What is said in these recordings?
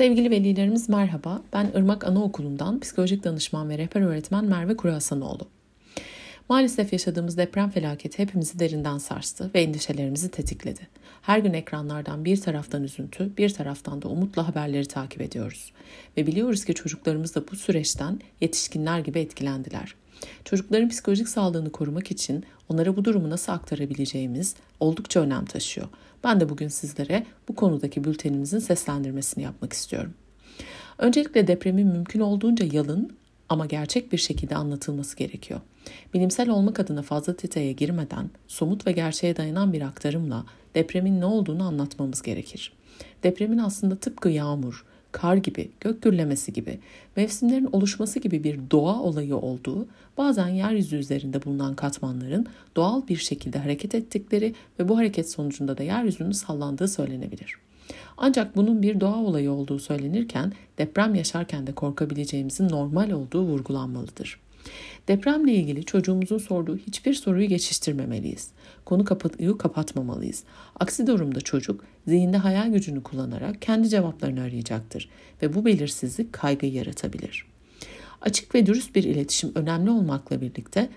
Sevgili velilerimiz merhaba. Ben Irmak Anaokulu'ndan psikolojik danışman ve rehber öğretmen Merve Kurasanoğlu. Maalesef yaşadığımız deprem felaketi hepimizi derinden sarstı ve endişelerimizi tetikledi. Her gün ekranlardan bir taraftan üzüntü, bir taraftan da umutla haberleri takip ediyoruz. Ve biliyoruz ki çocuklarımız da bu süreçten yetişkinler gibi etkilendiler. Çocukların psikolojik sağlığını korumak için onlara bu durumu nasıl aktarabileceğimiz oldukça önem taşıyor. Ben de bugün sizlere bu konudaki bültenimizin seslendirmesini yapmak istiyorum. Öncelikle depremin mümkün olduğunca yalın ama gerçek bir şekilde anlatılması gerekiyor. Bilimsel olmak adına fazla detaya girmeden somut ve gerçeğe dayanan bir aktarımla depremin ne olduğunu anlatmamız gerekir. Depremin aslında tıpkı yağmur, kar gibi, gök gürlemesi gibi, mevsimlerin oluşması gibi bir doğa olayı olduğu, bazen yeryüzü üzerinde bulunan katmanların doğal bir şekilde hareket ettikleri ve bu hareket sonucunda da yeryüzünün sallandığı söylenebilir. Ancak bunun bir doğa olayı olduğu söylenirken deprem yaşarken de korkabileceğimizin normal olduğu vurgulanmalıdır. Depremle ilgili çocuğumuzun sorduğu hiçbir soruyu geçiştirmemeliyiz. Konu kapıyı kapatmamalıyız. Aksi durumda çocuk zihinde hayal gücünü kullanarak kendi cevaplarını arayacaktır ve bu belirsizlik kaygı yaratabilir. Açık ve dürüst bir iletişim önemli olmakla birlikte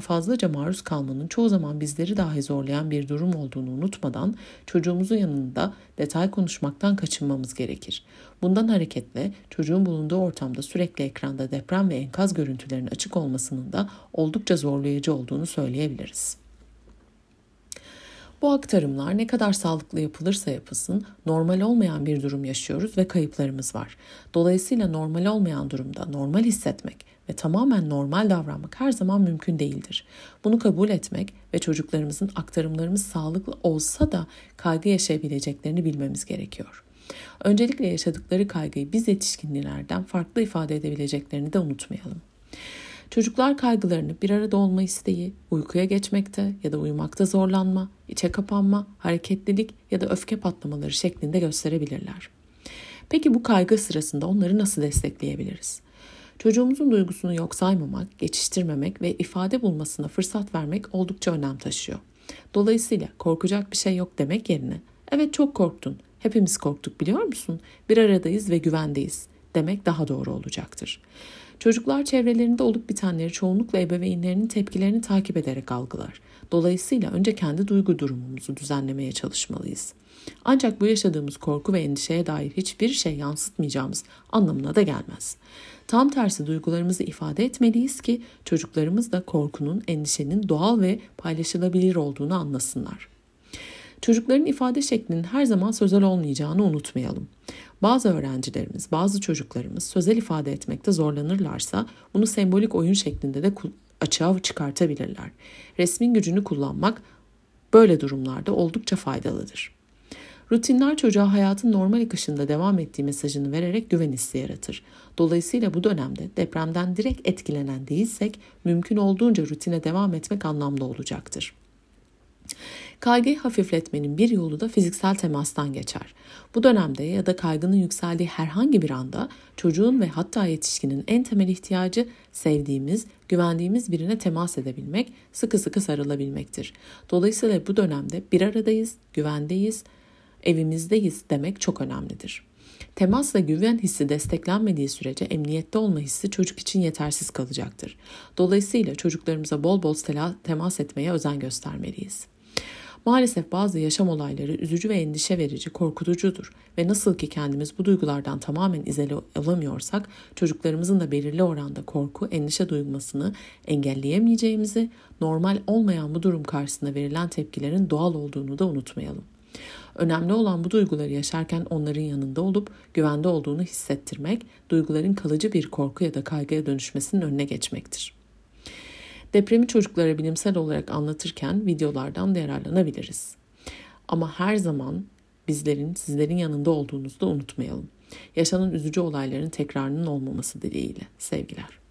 fazlaca maruz kalmanın çoğu zaman bizleri dahi zorlayan bir durum olduğunu unutmadan çocuğumuzun yanında detay konuşmaktan kaçınmamız gerekir. Bundan hareketle çocuğun bulunduğu ortamda sürekli ekranda deprem ve enkaz görüntülerinin açık olmasının da oldukça zorlayıcı olduğunu söyleyebiliriz. Bu aktarımlar ne kadar sağlıklı yapılırsa yapılsın normal olmayan bir durum yaşıyoruz ve kayıplarımız var. Dolayısıyla normal olmayan durumda normal hissetmek ve tamamen normal davranmak her zaman mümkün değildir. Bunu kabul etmek ve çocuklarımızın aktarımlarımız sağlıklı olsa da kaygı yaşayabileceklerini bilmemiz gerekiyor. Öncelikle yaşadıkları kaygıyı biz yetişkinlerden farklı ifade edebileceklerini de unutmayalım. Çocuklar kaygılarını bir arada olma isteği, uykuya geçmekte ya da uyumakta zorlanma, içe kapanma, hareketlilik ya da öfke patlamaları şeklinde gösterebilirler. Peki bu kaygı sırasında onları nasıl destekleyebiliriz? Çocuğumuzun duygusunu yok saymamak, geçiştirmemek ve ifade bulmasına fırsat vermek oldukça önem taşıyor. Dolayısıyla korkacak bir şey yok demek yerine evet çok korktun, hepimiz korktuk biliyor musun? Bir aradayız ve güvendeyiz demek daha doğru olacaktır. Çocuklar çevrelerinde olup bitenleri çoğunlukla ebeveynlerinin tepkilerini takip ederek algılar. Dolayısıyla önce kendi duygu durumumuzu düzenlemeye çalışmalıyız. Ancak bu yaşadığımız korku ve endişeye dair hiçbir şey yansıtmayacağımız anlamına da gelmez. Tam tersi duygularımızı ifade etmeliyiz ki çocuklarımız da korkunun, endişenin doğal ve paylaşılabilir olduğunu anlasınlar. Çocukların ifade şeklinin her zaman sözel olmayacağını unutmayalım. Bazı öğrencilerimiz, bazı çocuklarımız sözel ifade etmekte zorlanırlarsa bunu sembolik oyun şeklinde de açığa çıkartabilirler. Resmin gücünü kullanmak böyle durumlarda oldukça faydalıdır. Rutinler çocuğa hayatın normal akışında devam ettiği mesajını vererek güven hissi yaratır. Dolayısıyla bu dönemde depremden direkt etkilenen değilsek mümkün olduğunca rutine devam etmek anlamlı olacaktır. Kaygıyı hafifletmenin bir yolu da fiziksel temastan geçer. Bu dönemde ya da kaygının yükseldiği herhangi bir anda çocuğun ve hatta yetişkinin en temel ihtiyacı sevdiğimiz, güvendiğimiz birine temas edebilmek, sıkı sıkı sarılabilmektir. Dolayısıyla bu dönemde bir aradayız, güvendeyiz, evimizdeyiz demek çok önemlidir. Temasla güven hissi desteklenmediği sürece emniyette olma hissi çocuk için yetersiz kalacaktır. Dolayısıyla çocuklarımıza bol bol temas etmeye özen göstermeliyiz. Maalesef bazı yaşam olayları üzücü ve endişe verici, korkutucudur ve nasıl ki kendimiz bu duygulardan tamamen izole olamıyorsak çocuklarımızın da belirli oranda korku, endişe duymasını engelleyemeyeceğimizi, normal olmayan bu durum karşısında verilen tepkilerin doğal olduğunu da unutmayalım. Önemli olan bu duyguları yaşarken onların yanında olup güvende olduğunu hissettirmek, duyguların kalıcı bir korku ya da kaygıya dönüşmesinin önüne geçmektir. Depremi çocuklara bilimsel olarak anlatırken videolardan yararlanabiliriz. Ama her zaman bizlerin, sizlerin yanında olduğunuzu da unutmayalım. Yaşanan üzücü olayların tekrarının olmaması dileğiyle. Sevgiler.